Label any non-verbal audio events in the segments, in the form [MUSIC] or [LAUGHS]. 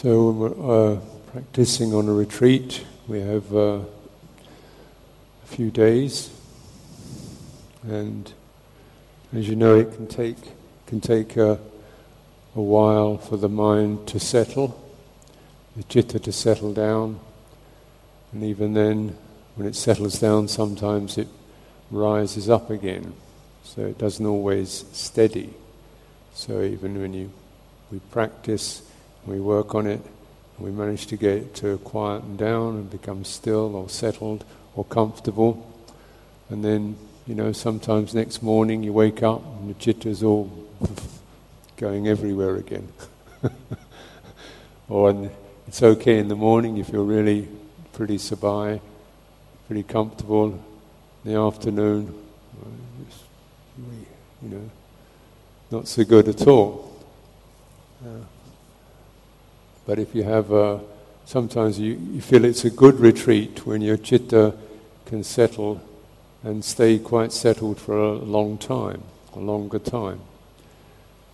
So when we're uh, practicing on a retreat, we have uh, a few days, and as you know, it can take can take a, a while for the mind to settle, the citta to settle down, and even then, when it settles down, sometimes it rises up again. So it doesn't always steady. So even when you we practice we work on it, we manage to get it to quieten down and become still or settled or comfortable. And then, you know, sometimes next morning you wake up and the chitta's all [LAUGHS] going everywhere again. [LAUGHS] or it's okay in the morning, you feel really pretty sabai, pretty comfortable. In the afternoon, you know, not so good at all. Uh, but if you have a, sometimes you, you feel it's a good retreat when your chitta can settle and stay quite settled for a long time, a longer time.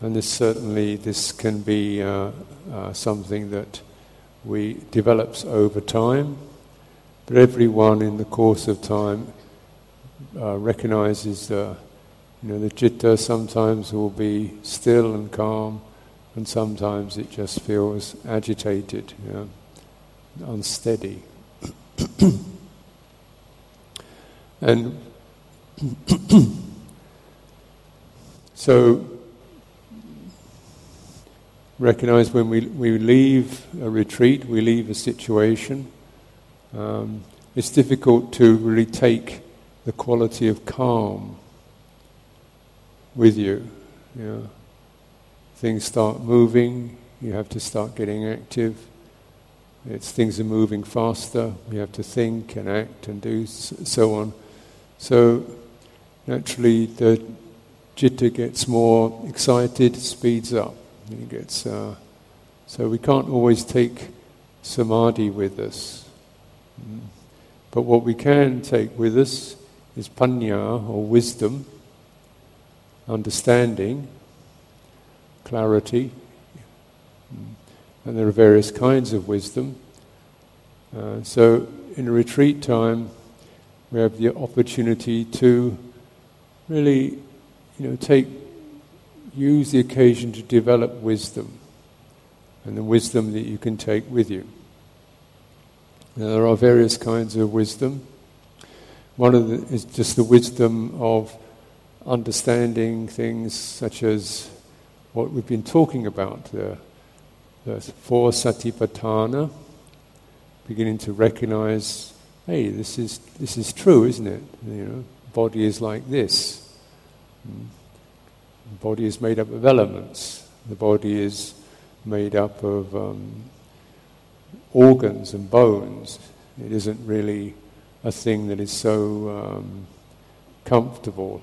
And this certainly, this can be uh, uh, something that we develops over time. But everyone in the course of time uh, recognizes, uh, you know, the chitta sometimes will be still and calm, and sometimes it just feels agitated, you know, unsteady. [COUGHS] and [COUGHS] so recognize when we, we leave a retreat, we leave a situation, um, it's difficult to really take the quality of calm with you. Things start moving, you have to start getting active. It's things are moving faster, you have to think and act and do so on. So naturally the citta gets more excited, speeds up. It gets, uh, so we can't always take samadhi with us. Mm. But what we can take with us is panya or wisdom, understanding, clarity. And there are various kinds of wisdom. Uh, so, in retreat time, we have the opportunity to really, you know, take, use the occasion to develop wisdom, and the wisdom that you can take with you. Now, there are various kinds of wisdom. One of the is just the wisdom of understanding things such as what we've been talking about, the, the four satipatthana, beginning to recognize, hey, this is, this is true, isn't it? You know, body is like this. The body is made up of elements. The body is made up of um, organs and bones. It isn't really a thing that is so um, comfortable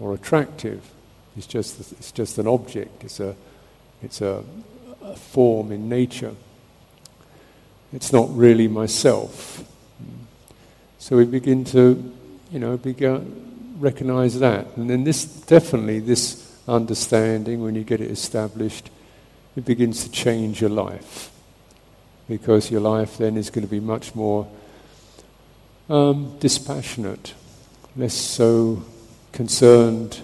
or attractive. It's just, it's just an object, it's, a, it's a, a form in nature. It's not really myself. So we begin to, you know, begin, recognize that. And then this, definitely, this understanding, when you get it established, it begins to change your life. Because your life then is going to be much more um, dispassionate, less so concerned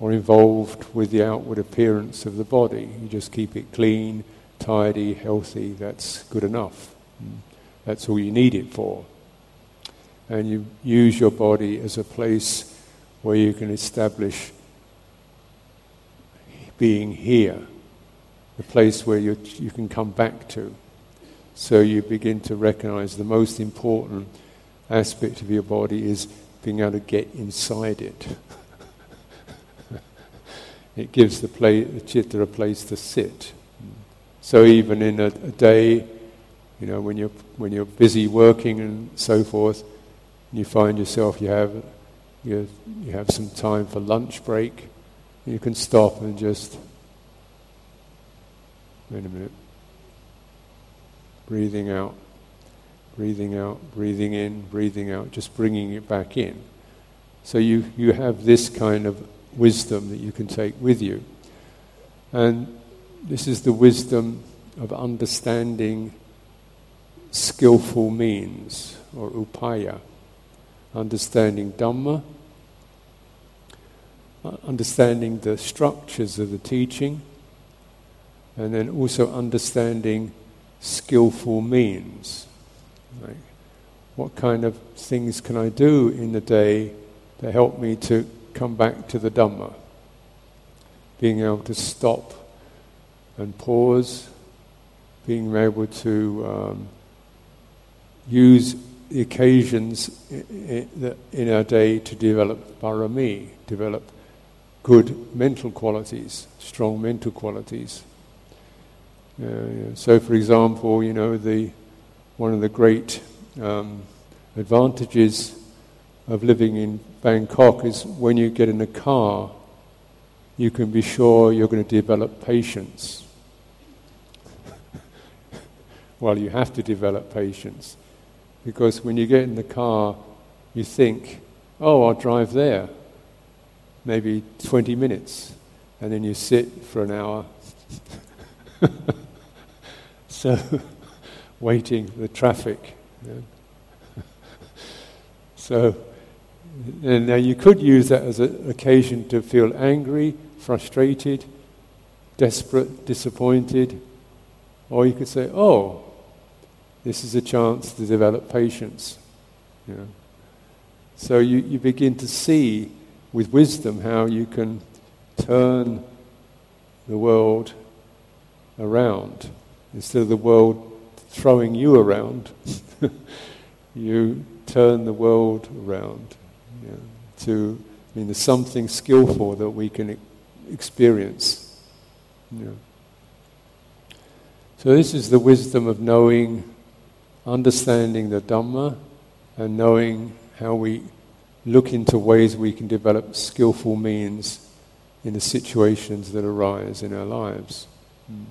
or involved with the outward appearance of the body. You just keep it clean, tidy, healthy, that's good enough. Mm. That's all you need it for. And you use your body as a place where you can establish being here, the place where you, you can come back to. So you begin to recognize the most important aspect of your body is being able to get inside it. [LAUGHS] it gives the, the chitta a place to sit. So even in a, a, day, you know, when you're when you're busy working and so forth, you find yourself you have you, you have some time for lunch break, you can stop and just wait a minute, breathing out, breathing out, breathing in, breathing out, just bringing it back in. So you you have this kind of wisdom that you can take with you. And this is the wisdom of understanding skillful means or upaya, understanding Dhamma, uh, understanding the structures of the teaching, and then also understanding skillful means. Like, what kind of things can I do in the day to help me to come back to the Dhamma? Being able to stop and pause, being able to um, use the occasions in our day to develop parami, develop good mental qualities, strong mental qualities. Uh, so, for example, you know, the, one of the great um, advantages of living in Bangkok is when you get in a car, you can be sure you're going to develop patience. [LAUGHS] well, you have to develop patience. Because when you get in the car, you think, oh, I'll drive there. Maybe 20 minutes. And then you sit for an hour. [LAUGHS] so, [LAUGHS] waiting the traffic. Yeah. so, and now you could use that as an occasion to feel angry, frustrated, desperate, disappointed, or you could say, oh, this is a chance to develop patience. You know. So you, you begin to see with wisdom how you can turn the world around. Instead of the world throwing you around, [LAUGHS] you turn the world around to, I mean, there's something skillful that we can experience. You know. So this is the wisdom of knowing understanding the Dhamma and knowing how we look into ways we can develop skillful means in the situations that arise in our lives. Mm.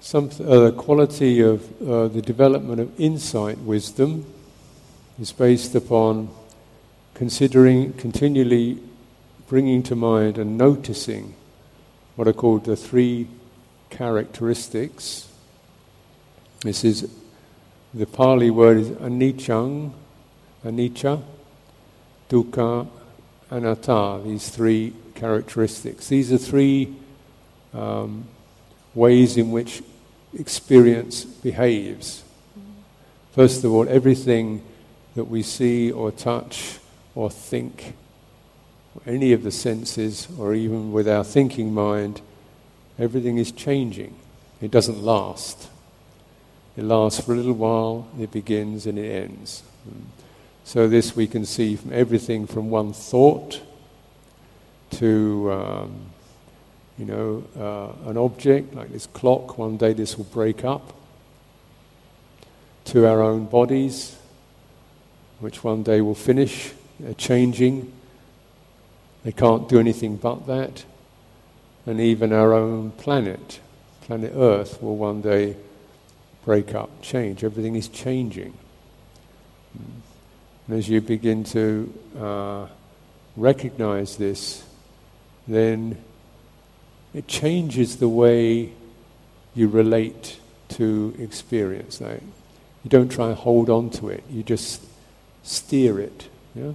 Some uh, quality of uh, the development of insight wisdom is based upon considering, continually bringing to mind and noticing what are called the three characteristics this is the Pali word is anichang, anicca, dukkha, anatta. These three characteristics. These are three um, ways in which experience behaves. First of all, everything that we see or touch or think, any of the senses, or even with our thinking mind, everything is changing. It doesn't last. It lasts for a little while, it begins and it ends. So, this we can see from everything from one thought to, um, you know, uh, an object like this clock, one day this will break up, to our own bodies, which one day will finish uh, changing. They can't do anything but that. And even our own planet, planet Earth, will one day break up, change. Everything is changing. And as you begin to uh, recognize this, then it changes the way you relate to experience. Like, you don't try and hold on to it, you just steer it. Yeah?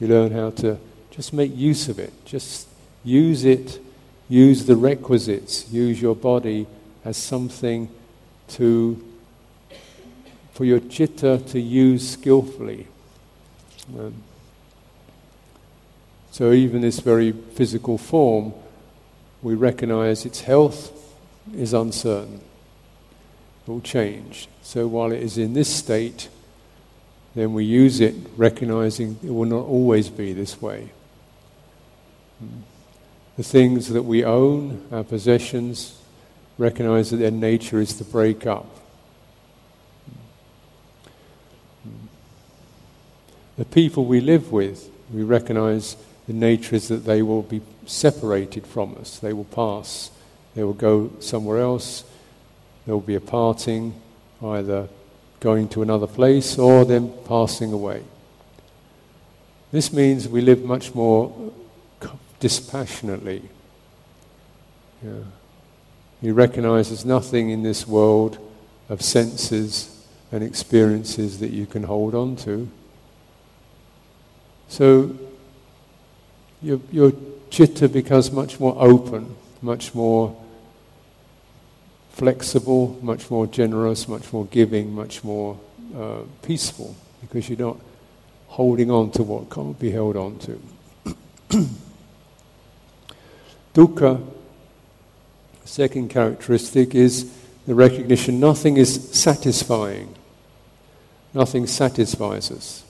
You learn how to just make use of it. Just use it, use the requisites, use your body as something to for your chitta to use skillfully. Um, so even this very physical form, we recognize its health is uncertain. It will change. So while it is in this state, then we use it recognizing it will not always be this way. The things that we own, our possessions, recognize that their nature is to break up. The people we live with, we recognize the nature is that they will be separated from us. They will pass. They will go somewhere else. There will be a parting, either going to another place or them passing away. This means we live much more dispassionately. Yeah You recognize there's nothing in this world of senses and experiences that you can hold on to. So your, your chitta becomes much more open, much more flexible, much more generous, much more giving, much more uh, peaceful, because you're not holding on to what can't be held on to. [CLEARS THROAT] Dukkha, second characteristic, is the recognition nothing is satisfying. Nothing satisfies us.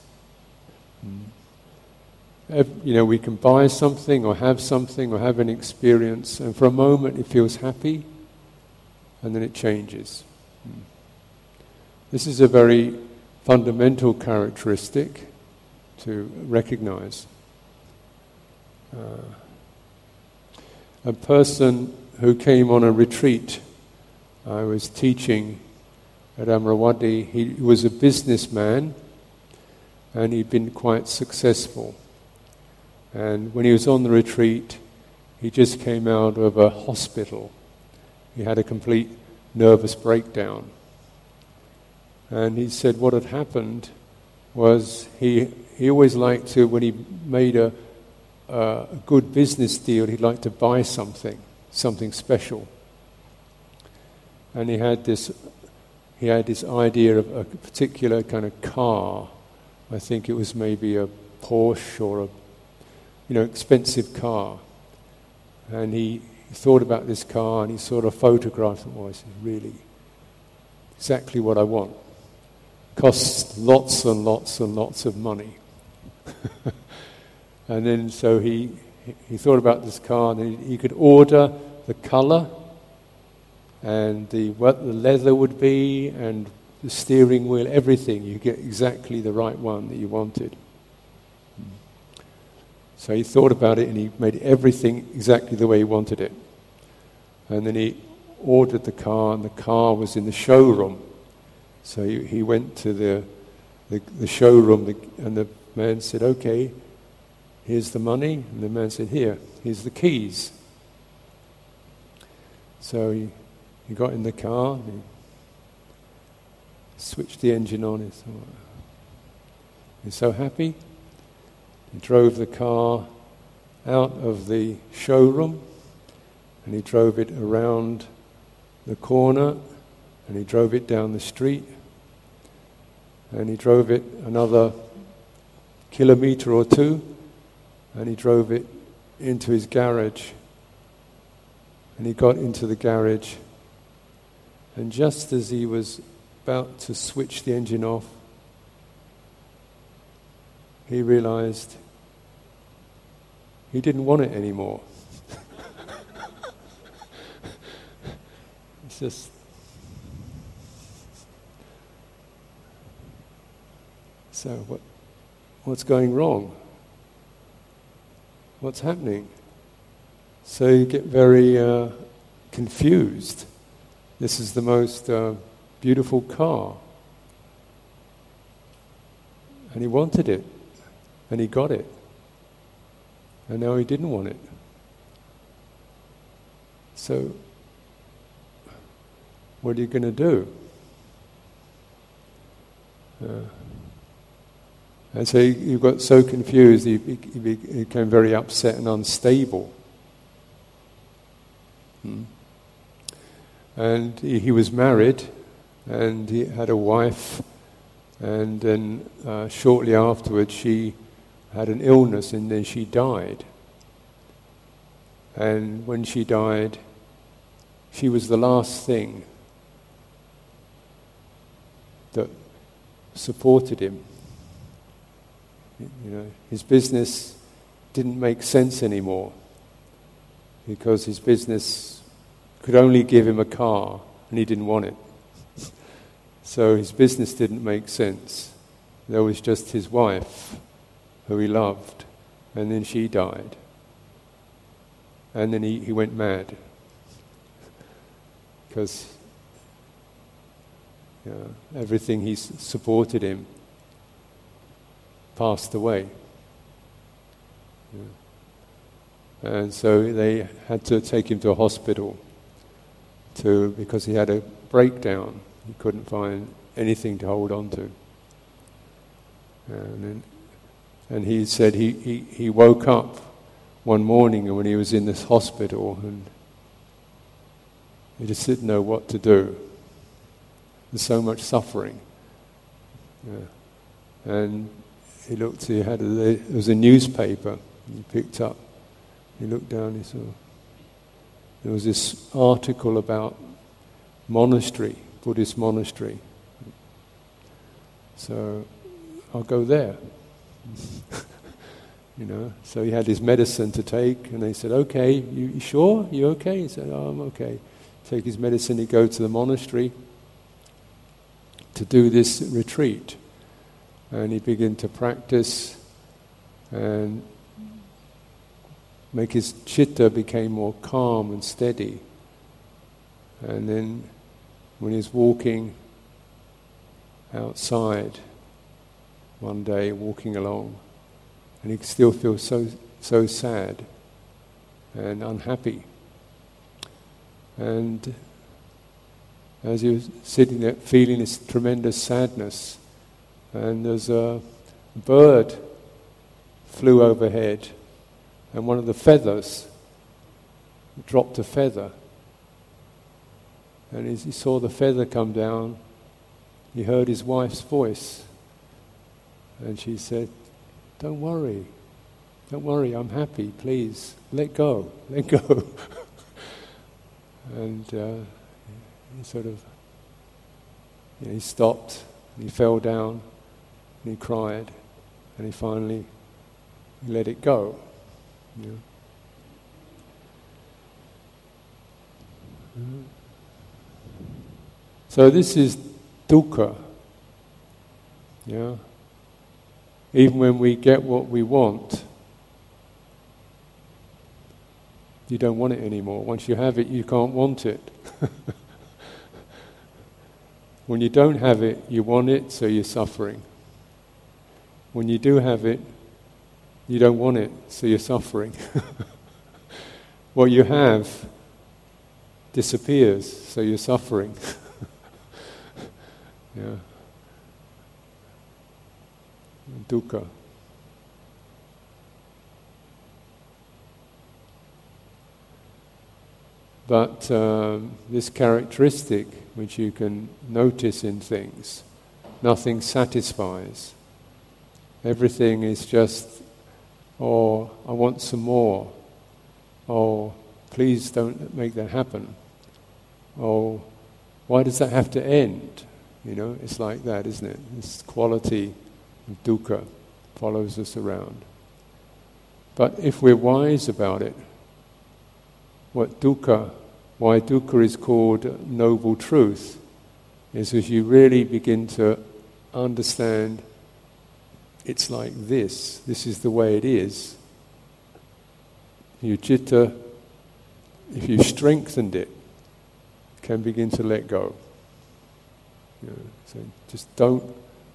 You know, we can buy something or have something or have an experience, and for a moment it feels happy, and then it changes. This is a very fundamental characteristic to recognize. Uh, a person who came on a retreat, I was teaching at Amaravati, he was a businessman and he'd been quite successful. And when he was on the retreat, he just came out of a hospital. He had a complete nervous breakdown. And he said what had happened was he, he always liked to, when he made a, a good business deal, he'd like to buy something, something special. And he had this, he had this idea of a particular kind of car. I think it was maybe a Porsche or a, you know, expensive car. And he, he thought about this car and he saw a photograph and well, I said, really, exactly what I want. Costs lots and lots and lots of money. [LAUGHS] and then so he, he thought about this car and he, he could order the color and the, what the leather would be and the steering wheel, everything. You get exactly the right one that you wanted. So he thought about it and he made everything exactly the way he wanted it. And then he ordered the car, and the car was in the showroom. So he, he went to the, the, the showroom, the, and the man said, Okay, here's the money. And the man said, Here, here's the keys. So he, he got in the car, and he switched the engine on. He's, he's so happy. He drove the car out of the showroom and he drove it around the corner and he drove it down the street and he drove it another kilometer or two and he drove it into his garage. And he got into the garage and just as he was about to switch the engine off he realized he didn't want it anymore. [LAUGHS] it's just. So, what, what's going wrong? What's happening? So you get very uh, confused. This is the most uh, beautiful car. And he wanted it and he got it. And now he didn't want it. So, what are you going to do? Uh, and so he, got so confused, he, he, became very upset and unstable. Hmm. And he, he, was married, and he had a wife, and then uh, shortly afterwards she had an illness and then she died. And when she died, she was the last thing that supported him. You know, his business didn't make sense anymore because his business could only give him a car and he didn't want it. [LAUGHS] so his business didn't make sense. There was just his wife who he loved, and then she died. And then he, he went mad. Because you know, everything he supported him passed away. Yeah. And so they had to take him to a hospital. to because he had a breakdown. He couldn't find anything to hold on to. And, then, and he said he, he, he woke up one morning when he was in this hospital and he just didn't know what to do. There's so much suffering. Yeah. And he looked, he had a, there was a newspaper he picked up. He looked down, he saw there was this article about monastery, Buddhist monastery. So I'll go there. [LAUGHS] you know, so he had his medicine to take, and they said, "Okay, you, you sure? You okay?" He said, "Oh, I'm okay." Take his medicine. He go to the monastery to do this retreat, and he began to practice, and make his chitta became more calm and steady. And then when he's walking outside one day, walking along, and he still feels so so sad and unhappy. And as he was sitting there feeling this tremendous sadness, and there's a bird flew overhead and one of the feathers dropped a feather. And as he saw the feather come down, he heard his wife's voice. And she said, Don't worry. Don't worry, I'm happy. Please, let go. [LAUGHS] Let go. and uh, he sort of, you know, he stopped, he fell down, and he cried, and he finally let it go. Yeah. So this is dukkha. Yeah. Even when we get what we want, you don't want it anymore. Once you have it, you can't want it. [LAUGHS] when you don't have it, you want it, so you're suffering. When you do have it, you don't want it, so you're suffering. [LAUGHS] what you have disappears, so you're suffering. [LAUGHS] yeah. Dukkha. But um, this characteristic, which you can notice in things, nothing satisfies. Everything is just oh, I want some more, Oh, please don't make that happen, Oh, why does that have to end? You know, it's like that, isn't it? This quality dukkha follows us around. But if we're wise about it, what dukkha, why dukkha is called noble truth, is as you really begin to understand it's like this, this is the way it is. Your citta, if you strengthened it, can begin to let go. You know, so just don't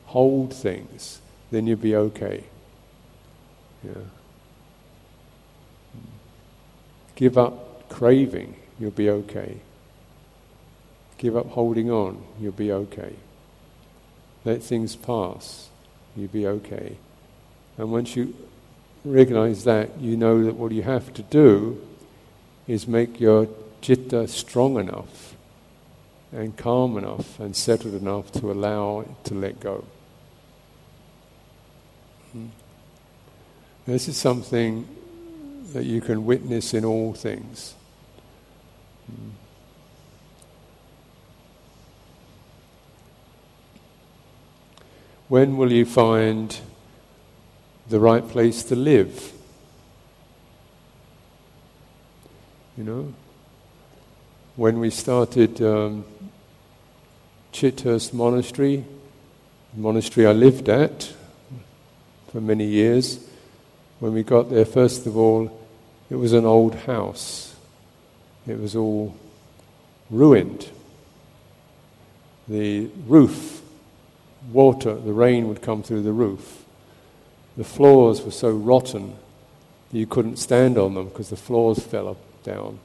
hold things, then you'll be okay. Yeah. Give up craving, you'll be okay. Give up holding on, you'll be okay. Let things pass you'll be okay. And once you recognize that, you know that what you have to do is make your chitta strong enough and calm enough and settled enough to allow it to let go. This is something that you can witness in all things. When will you find the right place to live? You know, when we started um, Chithurst Monastery, the monastery I lived at for many years, when we got there, first of all, it was an old house. It was all ruined. The roof water, the rain would come through the roof. The floors were so rotten that you couldn't stand on them because the floors fell down.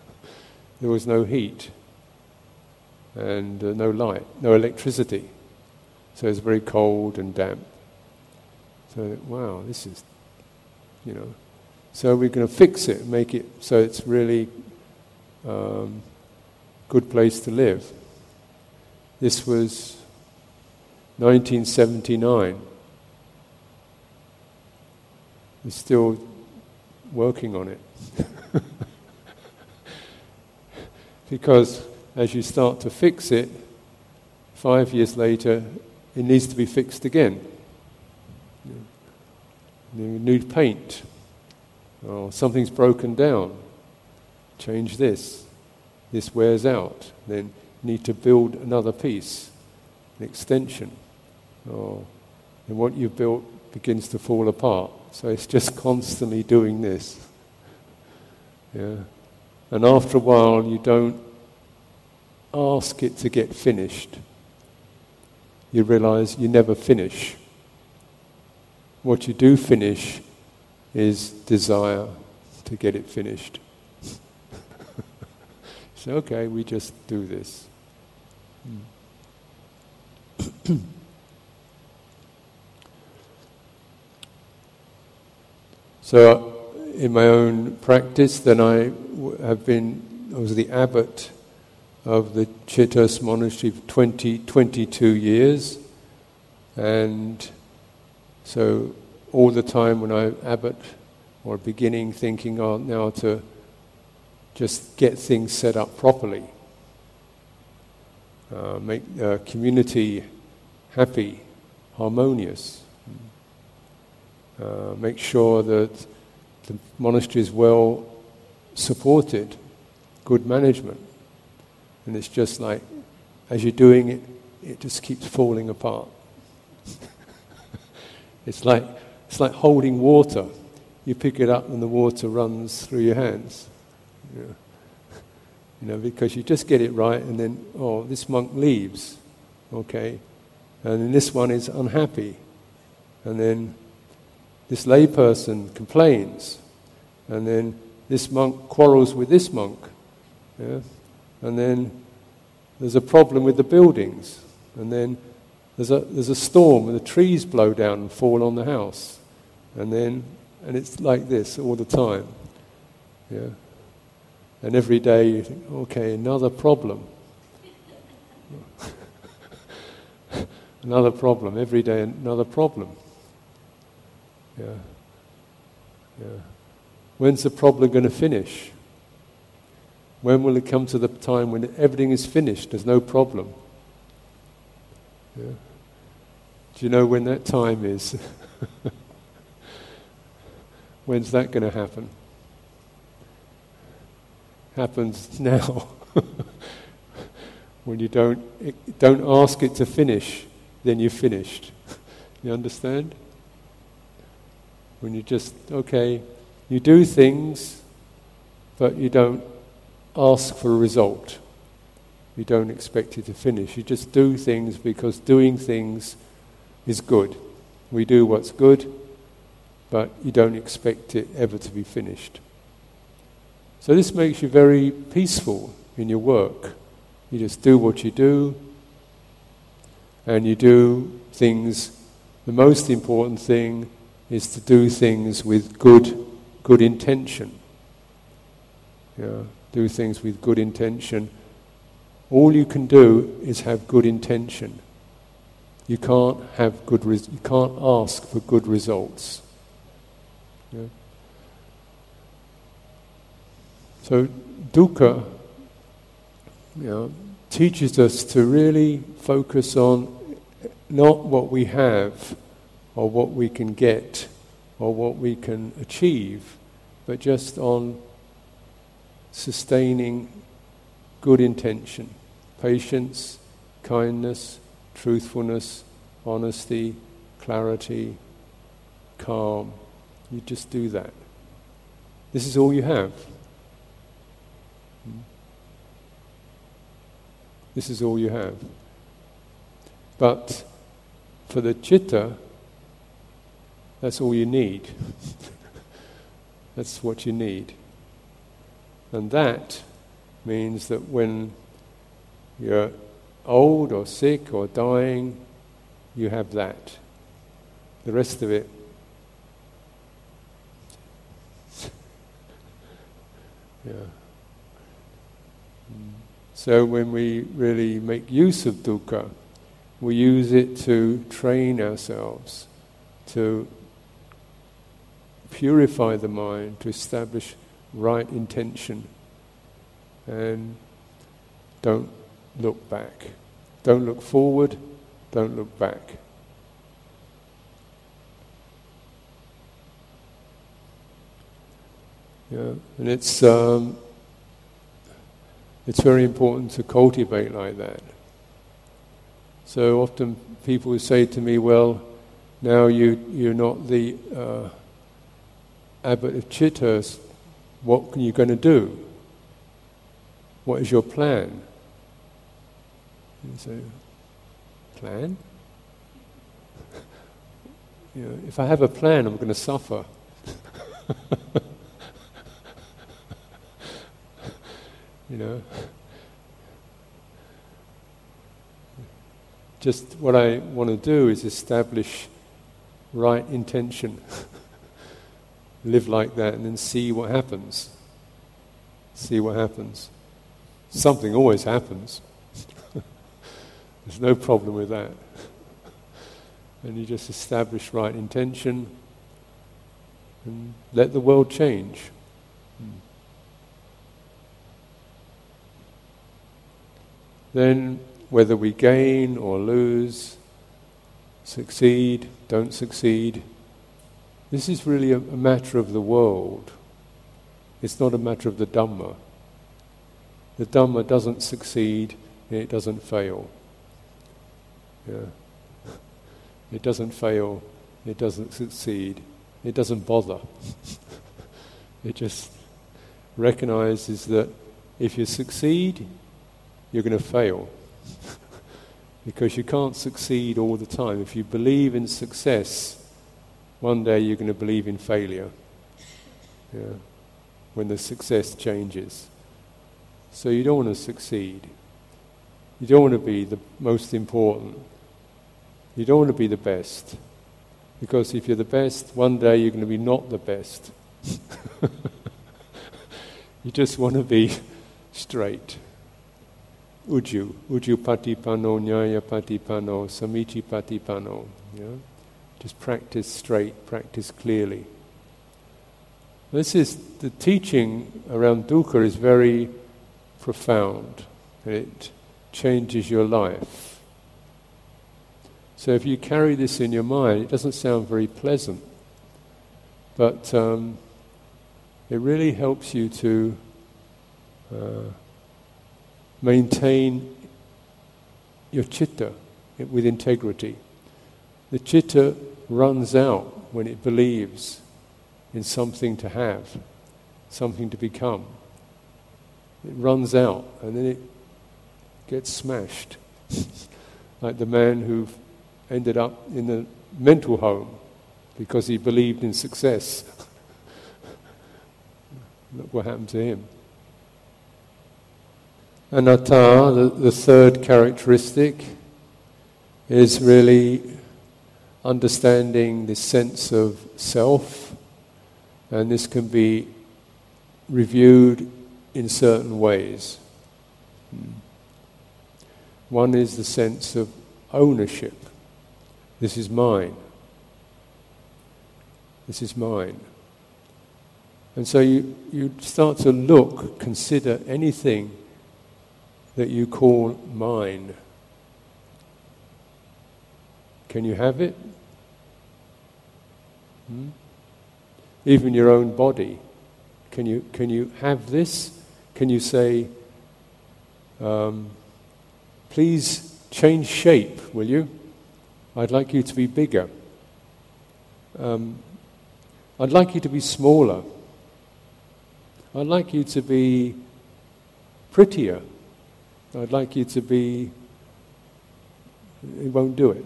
[LAUGHS] there was no heat and uh, no light, no electricity. So it was very cold and damp. So, wow, this is, you know. So we're going to fix it, make it so it's really um, good place to live. This was 1979. We're still working on it. [LAUGHS] because as you start to fix it, five years later, it needs to be fixed again. You need paint, or something's broken down. Change this. This wears out. Then need to build another piece, an extension. Or and what you've built begins to fall apart. So it's just constantly doing this. Yeah. And after a while, you don't ask it to get finished. You realize you never finish. What you do finish is desire to get it finished. [LAUGHS] so, okay, we just do this. [CLEARS THROAT] So, in my own practice, then I have been, I was the abbot of the Chithurst Monastery for 20, 22 years. And so all the time when I'm abbot or beginning thinking oh, now to just get things set up properly, uh, make the community happy, harmonious, uh, make sure that the monastery is well supported, good management. And it's just like, as you're doing it, it just keeps falling apart. [LAUGHS] it's like it's like holding water. You pick it up and the water runs through your hands. Know, [LAUGHS] you know because you just get it right and then, oh, this monk leaves. Okay. And then this one is unhappy. And then this layperson complains. And then this monk quarrels with this monk. Yeah? and then there's a problem with the buildings, and then there's a, there's a storm and the trees blow down and fall on the house, and then and it's like this all the time, yeah. And every day you think, okay, another problem. [LAUGHS] another problem. Every day, another problem. Yeah. Yeah. When's the problem going to finish? When will it come to the time when everything is finished? There's no problem. Yeah. Do you know when that time is? [LAUGHS] When's that going to happen? Happens now. [LAUGHS] when you don't, don't ask it to finish, then you're finished. you understand? When you just, okay, you do things, but you don't ask for a result. You don't expect it to finish. You just do things because doing things is good. We do what's good, but you don't expect it ever to be finished. So this makes you very peaceful in your work. You just do what you do, and you do things. The most important thing is to do things with good, good intention. Yeah do things with good intention. All you can do is have good intention. You can't have good. Res- you can't ask for good results. Yeah? So dukkha, you know, teaches us to really focus on not what we have or what we can get or what we can achieve, but just on sustaining good intention, patience, kindness, truthfulness, honesty, clarity, calm. You just do that. This is all you have. This is all you have. But for the chitta, that's all you need. [LAUGHS] that's what you need. And that means that when you're old or sick or dying, you have that. The rest of it, [LAUGHS] yeah. So when we really make use of dukkha, we use it to train ourselves, to purify the mind, to establish right intention, and don't look back. Don't look forward, don't look back. Yeah, and it's um, it's very important to cultivate like that. So often people say to me, "Well, now you you're not the uh, abbot of Chithurst. What are you going to do? What is your plan?" And so, plan? [LAUGHS] you know, if I have a plan, I'm going to suffer. [LAUGHS] you know. Just what I want to do is establish right intention. [LAUGHS] Live like that and then see what happens. See what happens. Something always happens. There's no problem with that. and you just establish right intention and let the world change. then whether we gain or lose, succeed, don't succeed, this is really a, a matter of the world. It's not a matter of the Dhamma. The Dhamma doesn't succeed, it doesn't fail. Yeah. It doesn't fail, it doesn't succeed, it doesn't bother. [LAUGHS] it just recognizes that if you succeed, you're going to fail. [LAUGHS] because you can't succeed all the time. If you believe in success, one day you're going to believe in failure. Yeah. When the success changes. So you don't want to succeed. You don't want to be the most important. You don't want to be the best. Because if you're the best, one day you're going to be not the best. [LAUGHS] you just want to be straight. Uju, uju patipano, nyaya patipano, samichi patipano. Yeah? Just practice straight, practice clearly. This is the teaching around dukkha is very profound. It changes your life. So if you carry this in your mind, it doesn't sound very pleasant, but um, it really helps you to. Uh, maintain your chitta with integrity. The chitta runs out when it believes in something to have, something to become. It runs out and then it gets smashed. [LAUGHS] like the man who ended up in the mental home because he believed in success. [LAUGHS] Look what happened to him. Anatta, the, the third characteristic, is really understanding the sense of self, and this can be reviewed in certain ways. Hmm. One is the sense of ownership. This is mine. This is mine. And so you, you start to look, consider anything that you call mine. Can you have it? Hmm? Even your own body. Can you, can you have this? Can you say, um, please change shape, will you? I'd like you to be bigger. Um, I'd like you to be smaller. I'd like you to be prettier. I'd like you to be, He won't do it.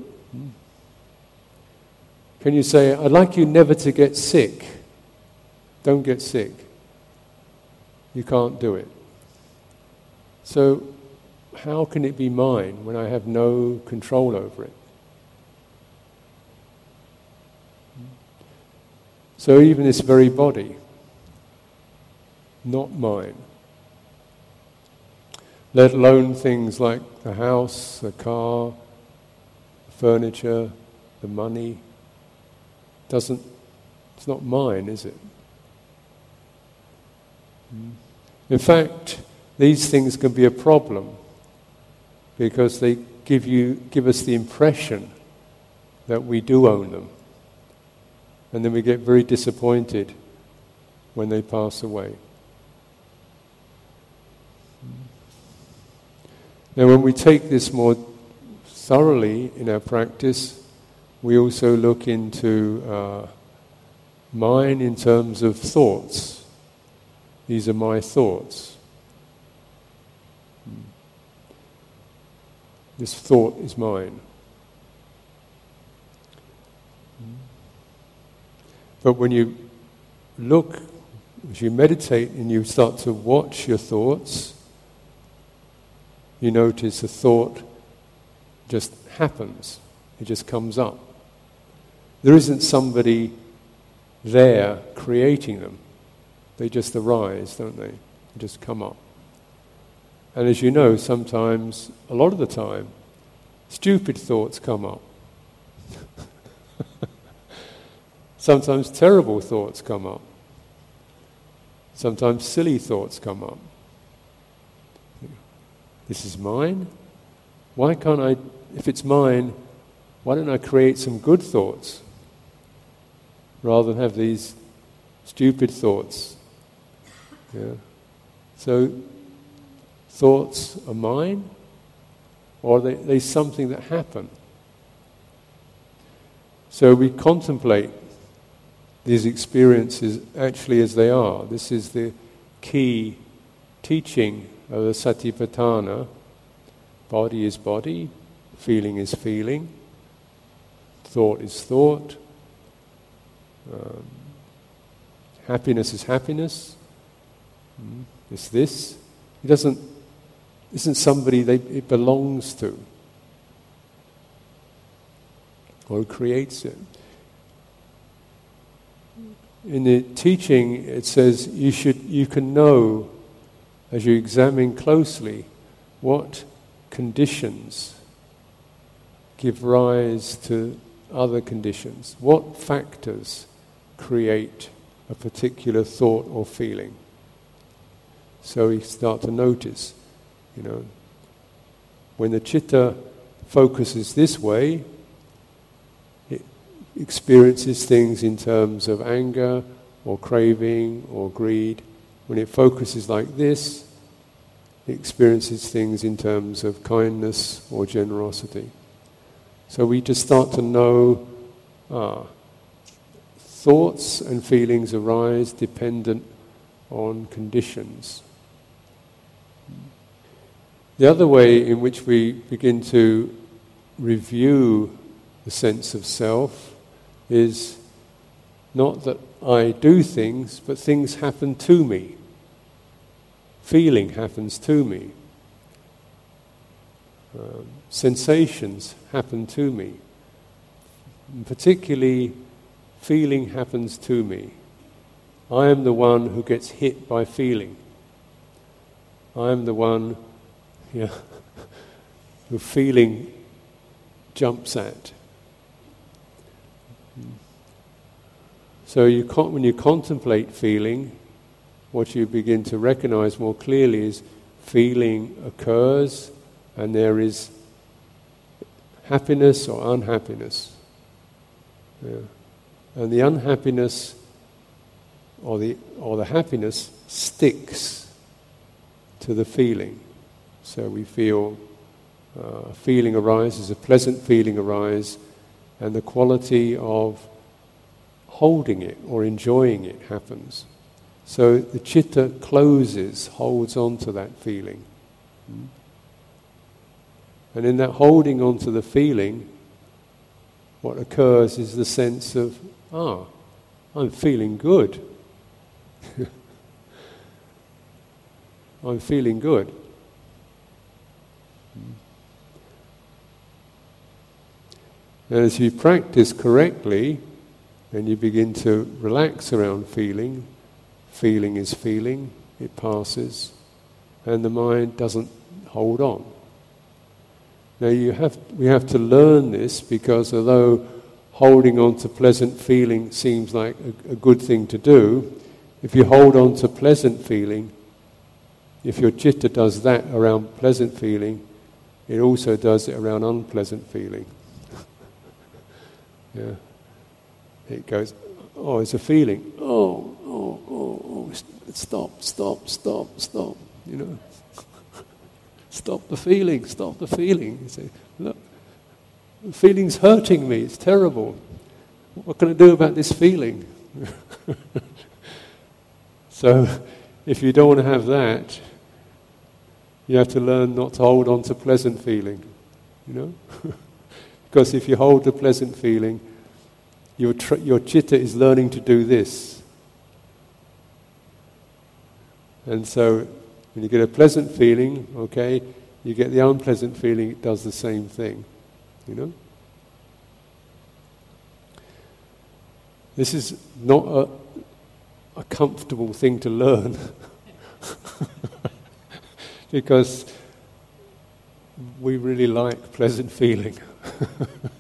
Can you say, I'd like you never to get sick? Don't get sick. You can't do it. So, how can it be mine when I have no control over it? So, even this very body, not mine. Let alone things like the house, the car, the furniture, the money. Doesn't, it's not mine, is it? Hmm. In fact, these things can be a problem because they give you give us the impression that we do own them. And then we get very disappointed when they pass away. Now, when we take this more thoroughly in our practice, we also look into uh, mine in terms of thoughts. These are my thoughts. This thought is mine. But when you look, as you meditate and you start to watch your thoughts, you notice a thought just happens, it just comes up. There isn't somebody there creating them, they just arise, don't they? They just come up. And as you know, sometimes, a lot of the time, stupid thoughts come up. [LAUGHS] sometimes terrible thoughts come up. Sometimes silly thoughts come up. This is mine. Why can't I, if it's mine, why don't I create some good thoughts rather than have these stupid thoughts? Yeah. So, thoughts are mine, or are they, they something that happen? So we contemplate these experiences actually as they are. This is the key teaching of the Satipatthana, body is body, feeling is feeling, thought is thought, um, happiness is happiness, mm, it's this. It doesn't, isn't somebody they, it belongs to or creates it. In the teaching, it says you should you can know as you examine closely what conditions give rise to other conditions, what factors create a particular thought or feeling. So we start to notice, you know, when the chitta focuses this way, experiences things in terms of anger or craving or greed. When it focuses like this, it experiences things in terms of kindness or generosity. So we just start to know ah, thoughts and feelings arise dependent on conditions. The other way in which we begin to review the sense of self is not that I do things, but things happen to me feeling happens to me. Um, sensations happen to me. And particularly, feeling happens to me. I am the one who gets hit by feeling. I am the one [LAUGHS] yeah, who feeling jumps at. So you con- when you contemplate feeling, what you begin to recognize more clearly is feeling occurs and there is happiness or unhappiness. Yeah. And the unhappiness or the, or the happiness sticks to the feeling. So we feel uh, a feeling arises, a pleasant feeling arises, and the quality of holding it or enjoying it happens. So the chitta closes, holds on to that feeling. And in that holding on to the feeling, what occurs is the sense of, ah, I'm feeling good. [LAUGHS] I'm feeling good. And as you practice correctly, and you begin to relax around feeling, feeling is feeling, it passes, and the mind doesn't hold on. Now you have, we have to learn this because although holding on to pleasant feeling seems like a, a good thing to do, if you hold on to pleasant feeling, if your chitta does that around pleasant feeling, it also does it around unpleasant feeling. [LAUGHS] yeah. It goes, oh, it's a feeling. Oh, oh, oh, oh, stop, stop, stop, stop. You know, [LAUGHS] stop the feeling, stop the feeling. You say, look, the feeling's hurting me. It's terrible. What can I do about this feeling? [LAUGHS] so, if you don't want to have that, you have to learn not to hold on to pleasant feeling. You know, [LAUGHS] because if you hold the pleasant feeling, your, tr- your chitta is learning to do this. And so, when you get a pleasant feeling, okay, you get the unpleasant feeling, it does the same thing. You know? This is not a, a comfortable thing to learn. [LAUGHS] because we really like pleasant feeling. [LAUGHS]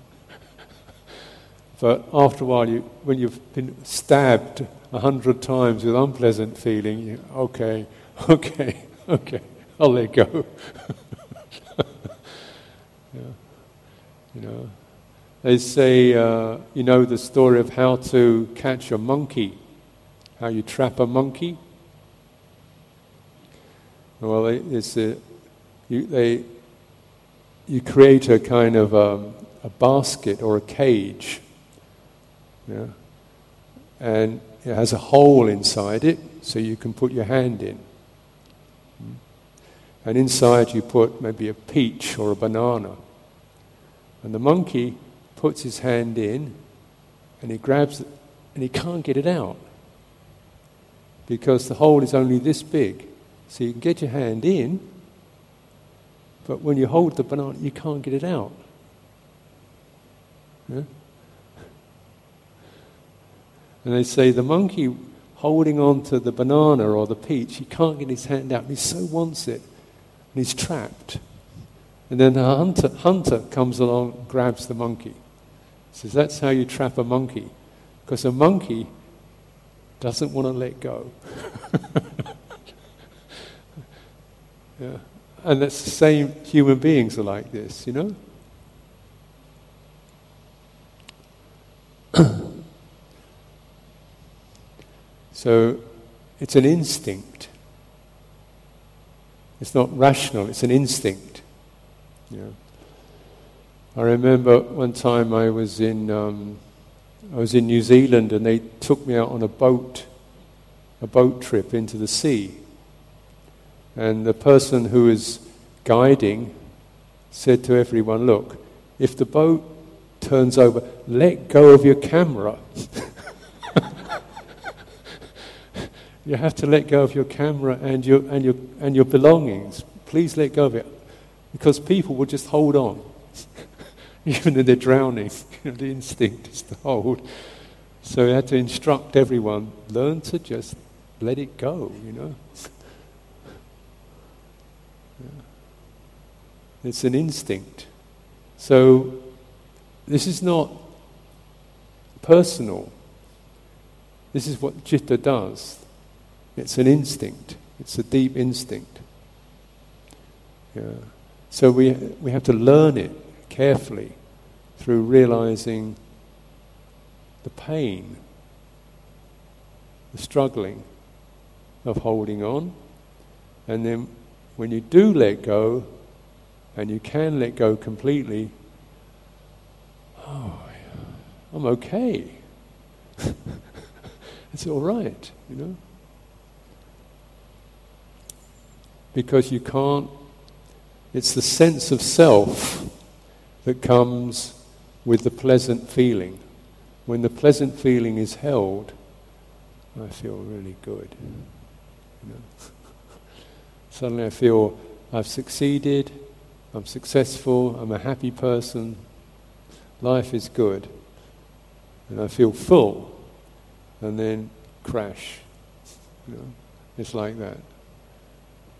but after a while, you, when you've been stabbed a hundred times with unpleasant feeling, you, okay, [LAUGHS] okay, okay, I'll let go. [LAUGHS] yeah. You know, they say, uh, you know, the story of how to catch a monkey, how you trap a monkey. Well, it's a, you, they, you create a kind of um, a basket or a cage, yeah, and it has a hole inside it, so you can put your hand in. Hmm. And inside you put maybe a peach or a banana. And the monkey puts his hand in and he grabs it and he can't get it out because the hole is only this big. So you can get your hand in, but when you hold the banana, you can't get it out. Yeah? And they say the monkey holding on to the banana or the peach, he can't get his hand out, and he so wants it, and he's trapped. And then the hunter, hunter comes along, grabs the monkey. Says, That's how you trap a monkey. Because a monkey doesn't want to let go. [LAUGHS] yeah. And that's the same, human beings are like this, you know? [CLEARS THROAT] so it's an instinct. It's not rational, it's an instinct. I remember one time I was in um, I was in New Zealand and they took me out on a boat, a boat trip into the sea. And the person who was guiding said to everyone, "Look, if the boat turns over, let go of your camera." [LAUGHS] you have to let go of your camera and your, and, your, and your belongings. Please let go of it because people will just hold on. [LAUGHS] Even though they're drowning, [LAUGHS] the instinct is to hold. So we had to instruct everyone learn to just let it go, you know. Yeah. It's an instinct. So this is not personal. This is what chitta does. It's an instinct. It's a deep instinct. Yeah. So we, we have to learn it carefully through realizing the pain, the struggling of holding on. And then when you do let go, and you can let go completely, oh, I'm okay. [LAUGHS] it's all right, you know. Because you can't it's the sense of self that comes with the pleasant feeling. When the pleasant feeling is held, I feel really good. You know? [LAUGHS] Suddenly I feel I've succeeded, I'm successful, I'm a happy person, life is good, and I feel full, and then crash. You know, it's like that.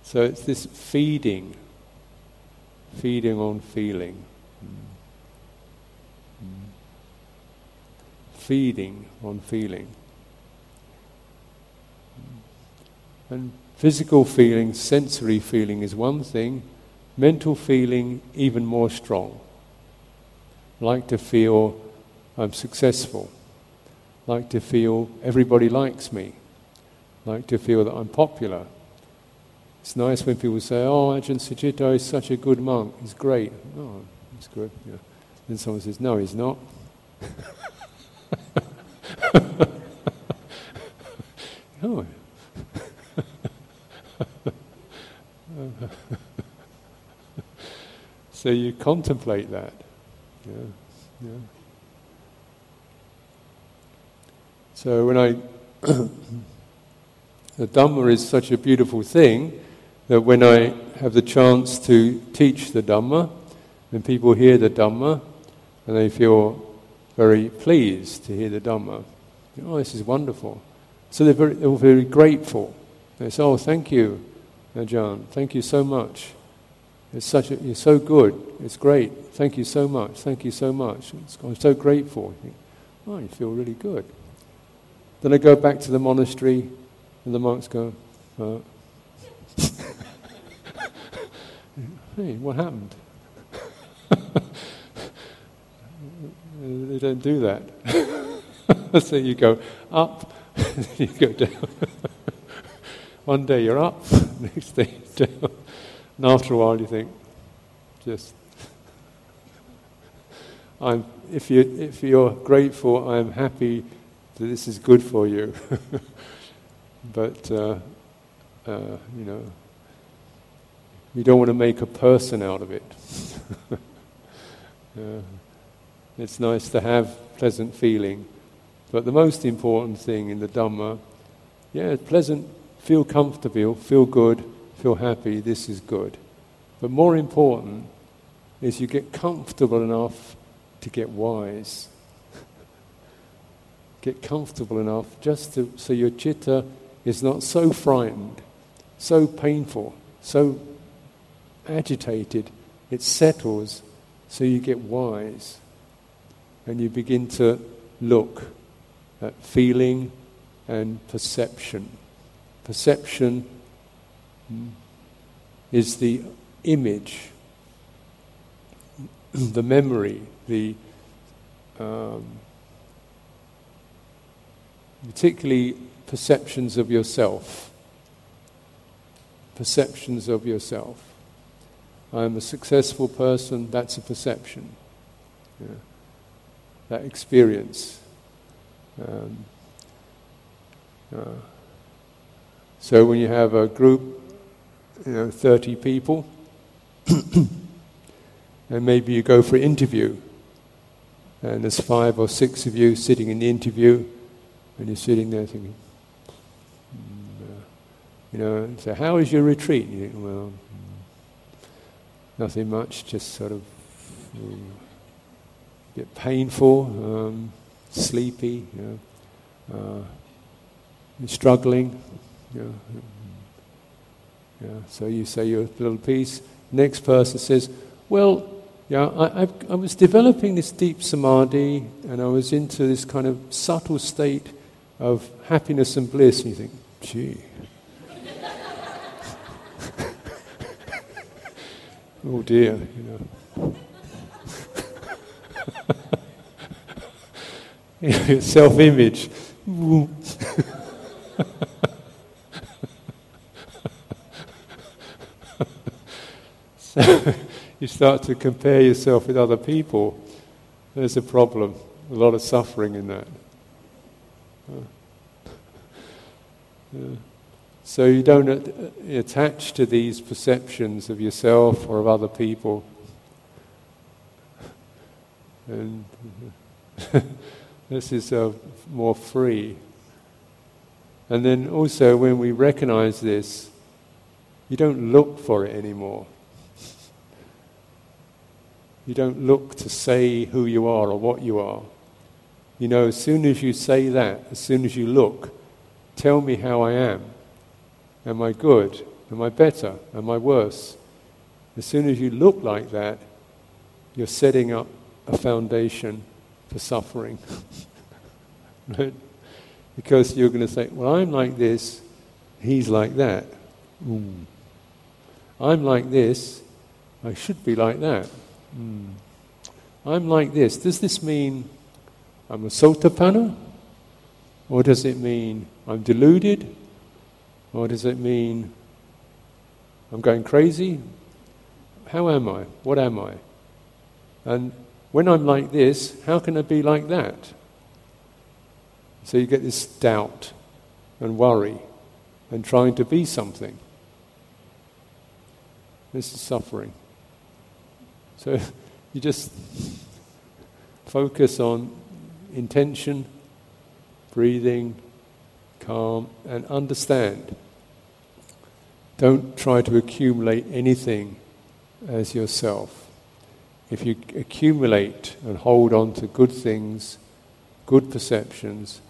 So it's this feeding, feeding on feeling. Feeding on feeling. And physical feeling, sensory feeling is one thing, mental feeling even more strong. Like to feel I'm successful. Like to feel everybody likes me. Like to feel that I'm popular. It's nice when people say, oh, Ajahn Sucitto is such a good monk, he's great. Oh, he's good. Yeah. Then someone says, no, he's not. [LAUGHS] oh. [LAUGHS] so you contemplate that. Yeah, yeah. So when I, [COUGHS] the Dhamma is such a beautiful thing that when I have the chance to teach the Dhamma, and people hear the Dhamma, and they feel very pleased to hear the Dhamma. Oh, this is wonderful. So they're very, they're very grateful. They say, oh, thank you, Ajahn. Thank you so much. It's such a, you're so good. It's great. Thank you so much. Thank you so much. It's, I'm so grateful. Oh, you feel really good. Then I go back to the monastery, and the monks go, uh, hey, what happened? [LAUGHS] they don't do that. [LAUGHS] so you go up, [LAUGHS] you go down. One day you're up, next day you're down. And after a while you think, just, I'm, if, you, if you're grateful, I'm happy that this is good for you. but, uh, uh, you know, you don't want to make a person out of it. [LAUGHS] uh, it's nice to have pleasant feeling, but the most important thing in the Dhamma, yeah, pleasant, feel comfortable, feel good, feel happy, this is good. But more important is you get comfortable enough to get wise. [LAUGHS] get comfortable enough just to, so your chitta is not so frightened, so painful, so agitated, it settles so you get wise and you begin to look at feeling and perception. Perception is the image, [CLEARS THROAT] the memory, the um, particularly perceptions of yourself. Perceptions of yourself. I'm a successful person, that's a perception. Yeah. That experience. Um, uh, so when you have a group, you know, 30 people, [COUGHS] and maybe you go for an interview, and there's five or six of you sitting in the interview, and you're sitting there thinking, mm, uh, you know, so how is your retreat? You think, well, nothing much, just sort of um, bit painful, um, sleepy, you know, uh, struggling. You know, yeah, so you say your little piece. Next person says, "Well, yeah, I, I, I was developing this deep samadhi, and I was into this kind of subtle state of happiness and bliss." And you think, "Gee." Oh dear, you know. [LAUGHS] Self-image. [LAUGHS] so you start to compare yourself with other people. There's a problem. A lot of suffering in that. [LAUGHS] Yeah. So you don't attach to these perceptions of yourself or of other people. And [LAUGHS] this is uh, more free. And then also, when we recognize this, you don't look for it anymore. You don't look to say who you are or what you are. You know, as soon as you say that, as soon as you look, tell me how I am. Am I good? Am I better? Am I worse? As soon as you look like that, you're setting up a foundation for suffering. [LAUGHS] right? Because you're going to say, well, I'm like this, he's like that. Mm. I'm like this, I should be like that. Mm. I'm like this. Does this mean I'm a sotapanna? Or does it mean I'm deluded? Or does it mean I'm going crazy? How am I? What am I? And when I'm like this, how can I be like that? So you get this doubt and worry and trying to be something. This is suffering. So [LAUGHS] you just focus on intention, breathing, calm, and understand. Don't try to accumulate anything as yourself. If you accumulate and hold on to good things, good perceptions,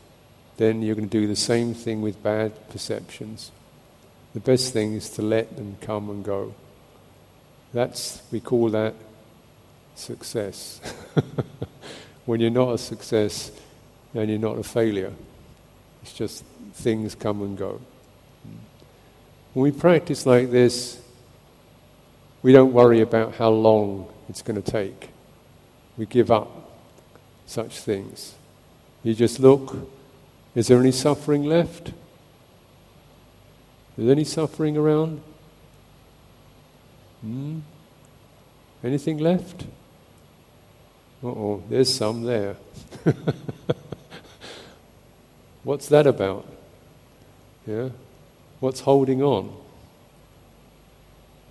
then you're going to do the same thing with bad perceptions. The best thing is to let them come and go. That's, we call that success. [LAUGHS] when you're not a success, then you're not a failure. It's just things come and go. When we practice like this, we don't worry about how long it's going to take. We give up such things. You just look is there any suffering left? Is there any suffering around? Hmm? Anything left? Uh oh, there's some there. [LAUGHS] What's that about? Yeah? What's holding on?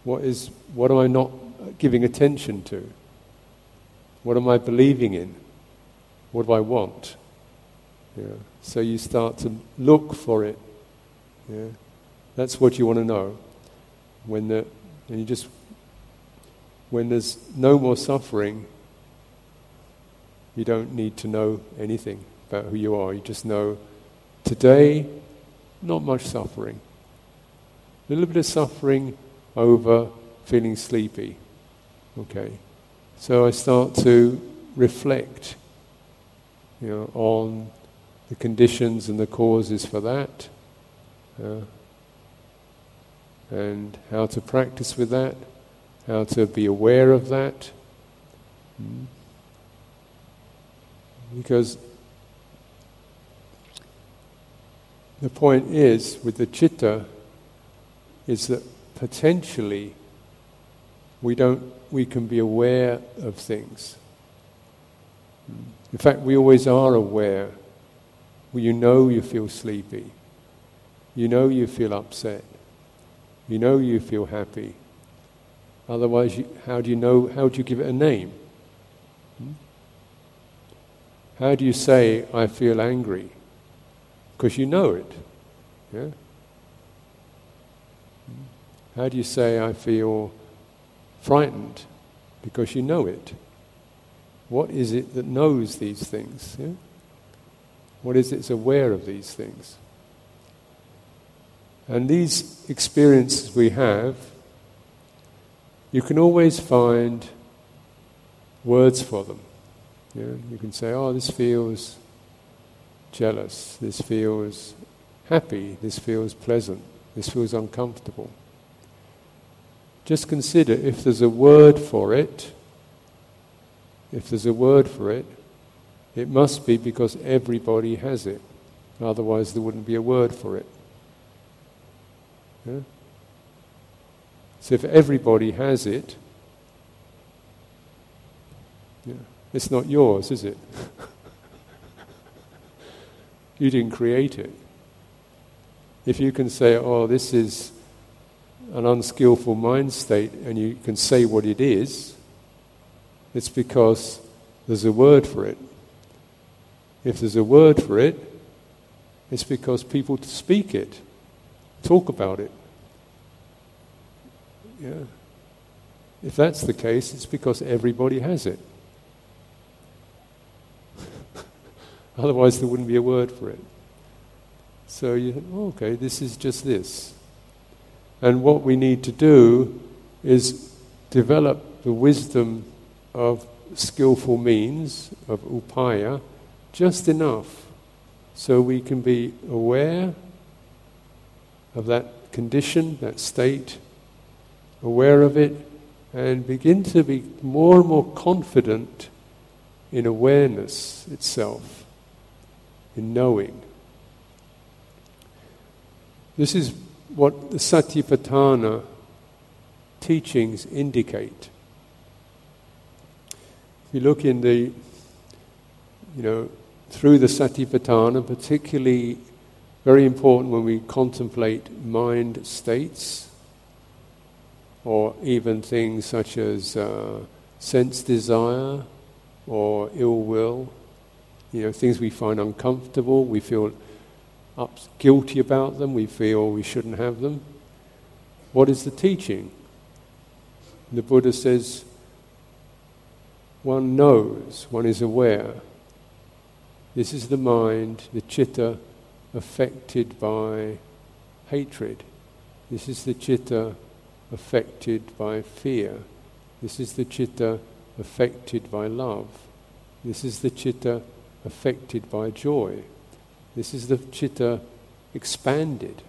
What is what am I not giving attention to? What am I believing in? What do I want? Yeah. So you start to look for it. Yeah. That's what you want to know. When the and you just when there's no more suffering, you don't need to know anything about who you are. You just know today, not much suffering. A little bit of suffering over feeling sleepy. Okay. So I start to reflect you know, on the conditions and the causes for that, uh, and how to practice with that, how to be aware of that. Mm. Because the point is, with the chitta, is that potentially we don't we can be aware of things. In fact, we always are aware well, you know you feel sleepy. You know you feel upset. You know you feel happy. Otherwise, you, how do you know? How do you give it a name? Hmm? How do you say, I feel angry? Because you know it. Yeah? How do you say, I feel frightened? Because you know it. What is it that knows these things? Yeah? What is it that's aware of these things? And these experiences we have, you can always find words for them. Know, you can say, oh, this feels jealous, this feels happy, this feels pleasant, this feels uncomfortable. Just consider if there's a word for it, if there's a word for it, it must be because everybody has it. Otherwise, there wouldn't be a word for it. Yeah? So, if everybody has it, yeah, it's not yours, is it? [LAUGHS] you didn't create it. If you can say, oh, this is an unskillful mind state, and you can say what it is, it's because there's a word for it. If there's a word for it, it's because people speak it, talk about it. Yeah. if that's the case, it's because everybody has it. Otherwise, there wouldn't be a word for it. So you think, oh, okay, this is just this. And what we need to do is develop the wisdom of skillful means, of upaya, just enough so we can be aware of that condition, that state, aware of it, and begin to be more and more confident in awareness itself, in knowing. This is what the Satipatthana teachings indicate. If you look in the, you know, through the Satipatthana, particularly very important when we contemplate mind states, or even things such as uh, sense desire or ill will, you know, things we find uncomfortable, we feel up, guilty about them, we feel we shouldn't have them. What is the teaching? The Buddha says, one knows, one is aware. This is the mind, the chitta, affected by hatred. This is the chitta affected by fear. This is the chitta affected by love. This is the chitta affected by joy. This is the chitta expanded.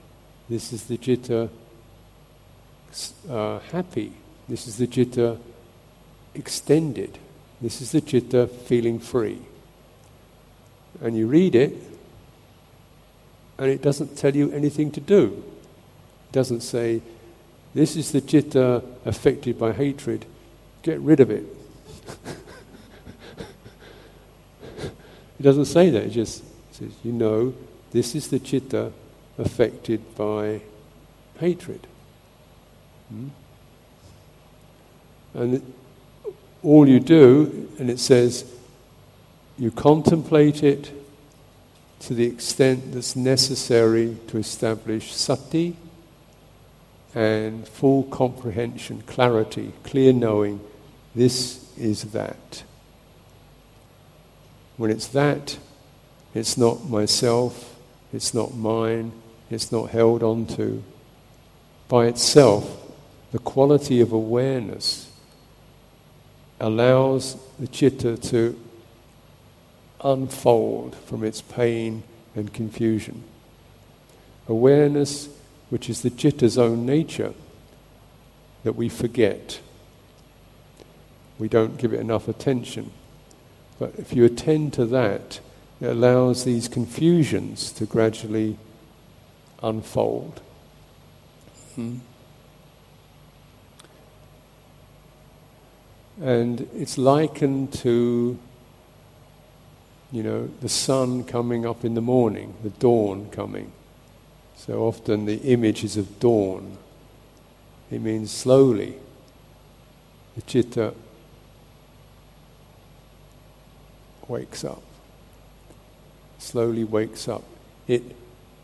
This is the chitta uh, happy. This is the chitta extended. This is the chitta feeling free. And you read it, and it doesn't tell you anything to do. It doesn't say, this is the chitta affected by hatred, get rid of it. [LAUGHS] it doesn't say that, it just says, you know, this is the chitta affected by hatred. Hmm? And it, all you do, and it says, you contemplate it to the extent that's necessary to establish sati and full comprehension, clarity, clear knowing. This is that. When it's that, it's not myself, it's not mine, it's not held onto. By itself, the quality of awareness allows the chitta to unfold from its pain and confusion. Awareness, which is the chitta's own nature, that we forget. We don't give it enough attention. But if you attend to that, it allows these confusions to gradually unfold. Hmm. And it's likened to, you know, the sun coming up in the morning, the dawn coming. So often the image is of dawn. It means slowly. The chitta wakes up. Slowly wakes up. It,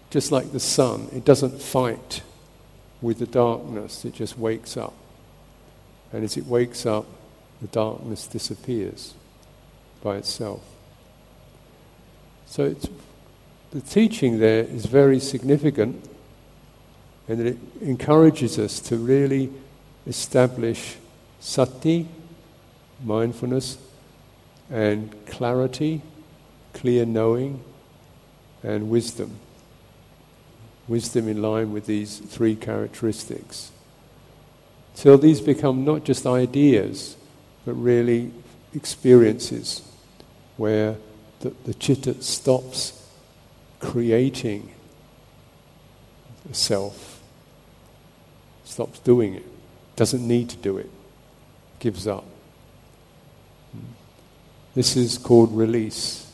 just like the sun, it doesn't fight with the darkness, it just wakes up. And as it wakes up, the darkness disappears by itself. So it's, the teaching there is very significant and it encourages us to really establish sati, mindfulness, and clarity, clear knowing, and wisdom. Wisdom in line with these three characteristics. Till these become not just ideas, but really experiences where the, the chitta stops creating a self, stops doing it, doesn't need to do it, gives up. This is called release,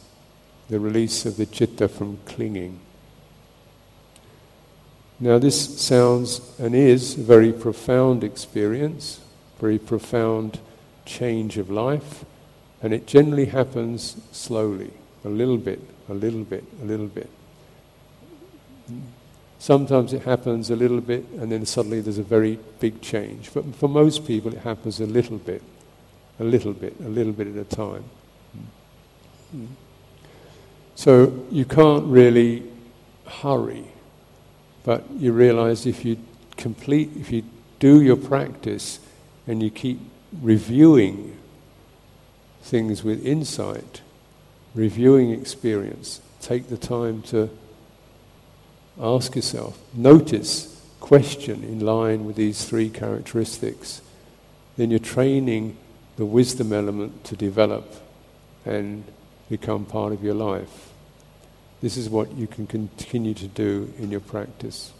the release of the chitta from clinging. Now, this sounds and is a very profound experience, very profound change of life, and it generally happens slowly, a little bit, a little bit, a little bit. Sometimes it happens a little bit and then suddenly there's a very big change. But for most people, it happens a little bit, a little bit, a little bit at a time. So you can't really hurry, but you realize if you complete, if you do your practice and you keep reviewing things with insight, reviewing experience, take the time to ask yourself, notice, question in line with these three characteristics, then you're training the wisdom element to develop and become part of your life. This is what you can continue to do in your practice.